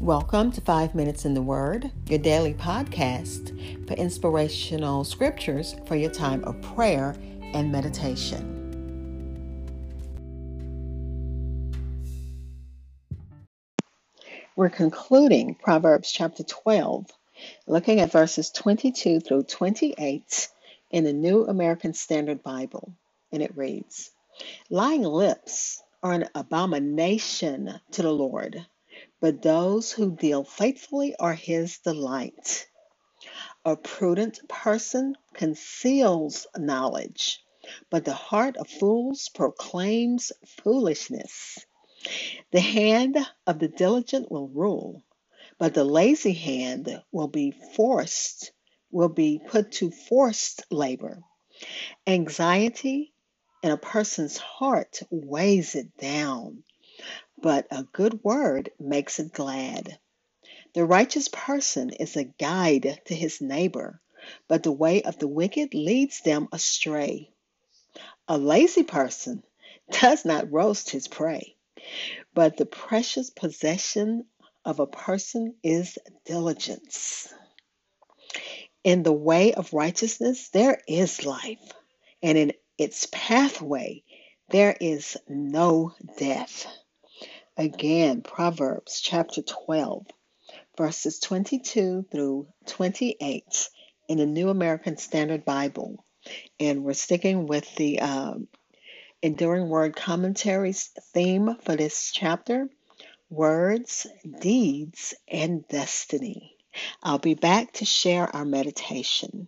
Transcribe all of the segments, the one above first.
Welcome to Five Minutes in the Word, your daily podcast for inspirational scriptures for your time of prayer and meditation. We're concluding Proverbs chapter 12, looking at verses 22 through 28 in the New American Standard Bible, and it reads Lying lips are an abomination to the Lord but those who deal faithfully are his delight. A prudent person conceals knowledge, but the heart of fools proclaims foolishness. The hand of the diligent will rule, but the lazy hand will be forced, will be put to forced labor. Anxiety in a person's heart weighs it down but a good word makes it glad. The righteous person is a guide to his neighbor, but the way of the wicked leads them astray. A lazy person does not roast his prey, but the precious possession of a person is diligence. In the way of righteousness, there is life, and in its pathway, there is no death. Again, Proverbs chapter 12, verses 22 through 28 in the New American Standard Bible. And we're sticking with the um, Enduring Word Commentaries theme for this chapter Words, Deeds, and Destiny. I'll be back to share our meditation.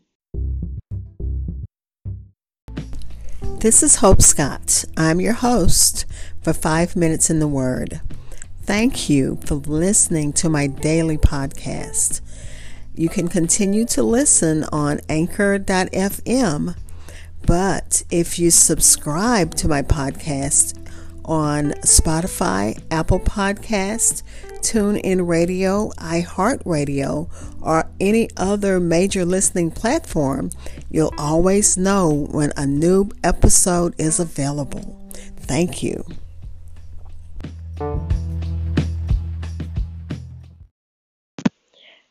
This is Hope Scott. I'm your host for Five Minutes in the Word. Thank you for listening to my daily podcast. You can continue to listen on anchor.fm, but if you subscribe to my podcast on Spotify, Apple Podcast, TuneIn Radio, iHeartRadio, or any other major listening platform, you'll always know when a new episode is available. Thank you.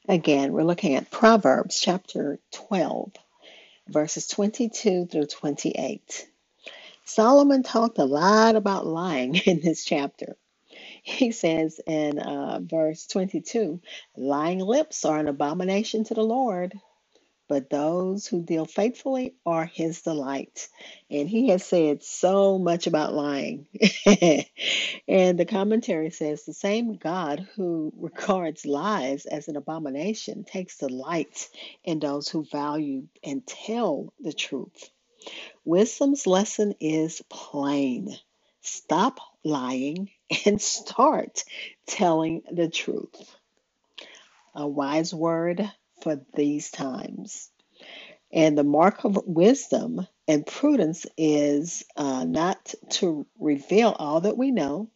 Again, we're looking at Proverbs chapter 12, verses 22 through 28. Solomon talked a lot about lying in this chapter. He says in uh, verse 22 lying lips are an abomination to the Lord, but those who deal faithfully are his delight. And he has said so much about lying. and the commentary says the same God who regards lies as an abomination takes delight in those who value and tell the truth. Wisdom's lesson is plain. Stop lying and start telling the truth. A wise word for these times. And the mark of wisdom and prudence is uh, not to reveal all that we know,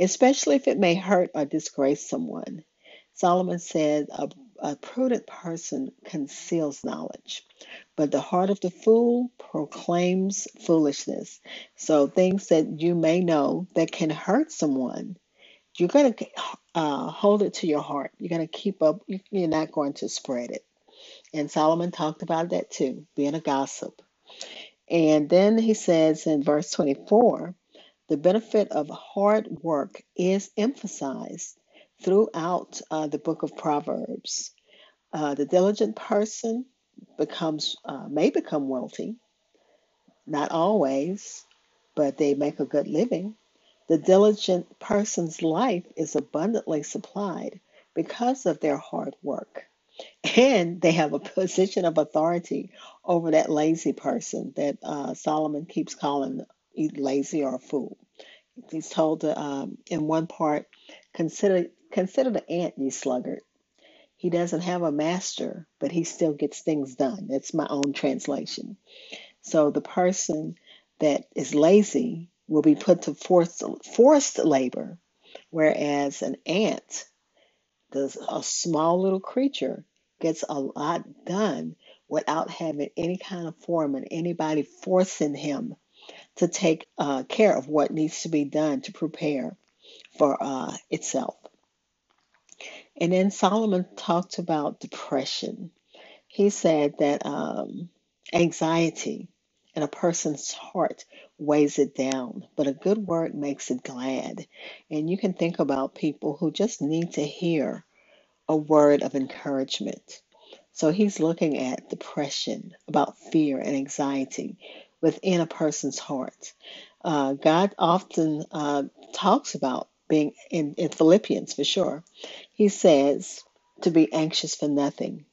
especially if it may hurt or disgrace someone. Solomon said, a, a prudent person conceals knowledge, but the heart of the fool proclaims foolishness. So, things that you may know that can hurt someone, you're going to uh, hold it to your heart. You're going to keep up, you're not going to spread it. And Solomon talked about that too, being a gossip. And then he says in verse 24, the benefit of hard work is emphasized throughout uh, the book of Proverbs. Uh, the diligent person becomes uh, may become wealthy, not always, but they make a good living. The diligent person's life is abundantly supplied because of their hard work. And they have a position of authority over that lazy person that uh, Solomon keeps calling lazy or a fool. He's told to, um, in one part, consider consider the ant, you sluggard. He doesn't have a master, but he still gets things done. That's my own translation. So the person that is lazy will be put to forced, forced labor, whereas an ant, a small little creature, gets a lot done without having any kind of foreman, anybody forcing him to take uh, care of what needs to be done to prepare for uh, itself. And then Solomon talked about depression. He said that um, anxiety in a person's heart weighs it down, but a good word makes it glad. And you can think about people who just need to hear a word of encouragement. So he's looking at depression, about fear and anxiety within a person's heart. Uh, God often uh, talks about being in, in Philippians for sure. He says to be anxious for nothing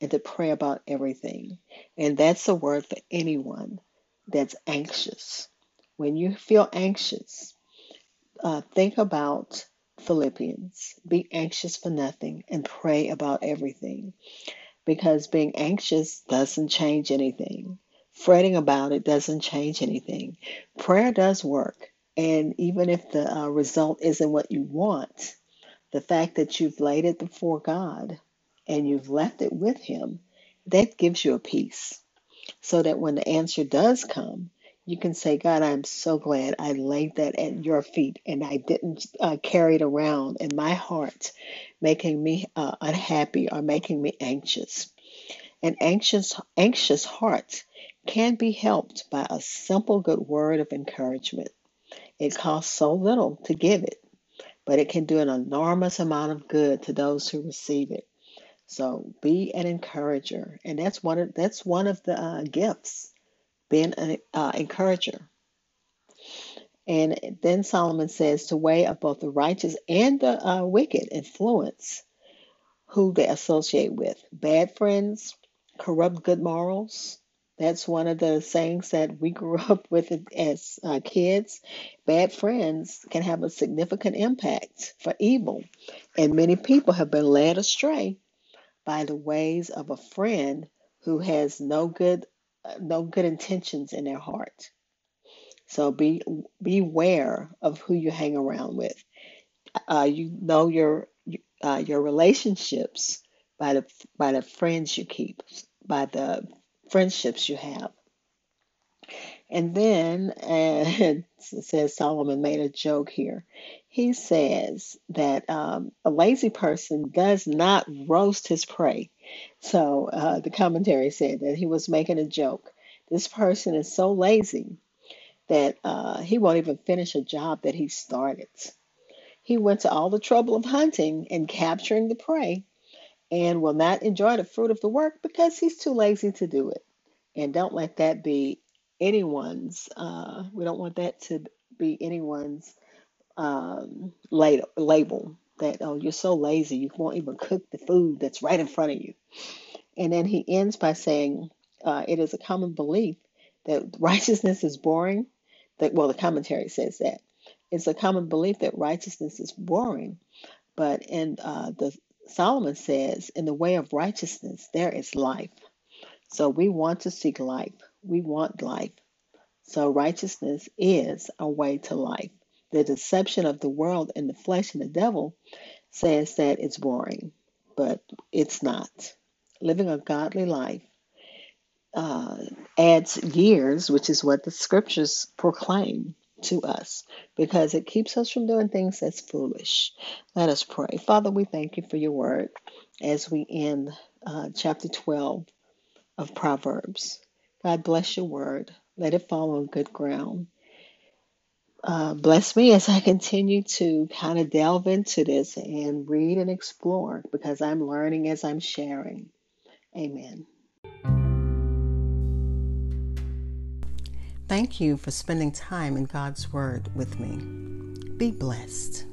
and to pray about everything. And that's a word for anyone that's anxious. When you feel anxious, uh, think about Philippians. Be anxious for nothing and pray about everything because being anxious doesn't change anything. Fretting about it doesn't change anything. Prayer does work. And even if the uh, result isn't what you want, the fact that you've laid it before God and you've left it with Him, that gives you a peace so that when the answer does come, you can say, God, I'm so glad I laid that at your feet and I didn't uh, carry it around in my heart, making me uh, unhappy or making me anxious. An anxious, anxious heart can be helped by a simple good word of encouragement. It costs so little to give it, but it can do an enormous amount of good to those who receive it. So be an encourager, and that's one of that's one of the uh, gifts, being an uh, encourager. And then Solomon says to way of both the righteous and the uh, wicked influence who they associate with. Bad friends corrupt good morals. That's one of the sayings that we grew up with as uh, kids. Bad friends can have a significant impact for evil, and many people have been led astray by the ways of a friend who has no good uh, no good intentions in their heart. So be beware of who you hang around with. Uh, you know your uh, your relationships by the by the friends you keep, by the friendships you have. And then, and says Solomon made a joke here. He says that um, a lazy person does not roast his prey. So uh, the commentary said that he was making a joke. This person is so lazy that uh, he won't even finish a job that he started. He went to all the trouble of hunting and capturing the prey and will not enjoy the fruit of the work because he's too lazy to do it. And don't let that be anyone's, uh, we don't want that to be anyone's um, label, that, oh, you're so lazy, you won't even cook the food that's right in front of you. And then he ends by saying, uh, it is a common belief that righteousness is boring. That well, the commentary says that it's a common belief that righteousness is boring, but in uh, the Solomon says, in the way of righteousness there is life. So we want to seek life. We want life. So righteousness is a way to life. The deception of the world and the flesh and the devil says that it's boring, but it's not. Living a godly life uh, adds years, which is what the scriptures proclaim to us, because it keeps us from doing things that's foolish. Let us pray. Father, we thank you for your word as we end uh, chapter 12 of Proverbs. God bless your word. Let it fall on good ground. Uh, bless me as I continue to kind of delve into this and read and explore because I'm learning as I'm sharing. Amen. Thank you for spending time in God's Word with me. Be blessed.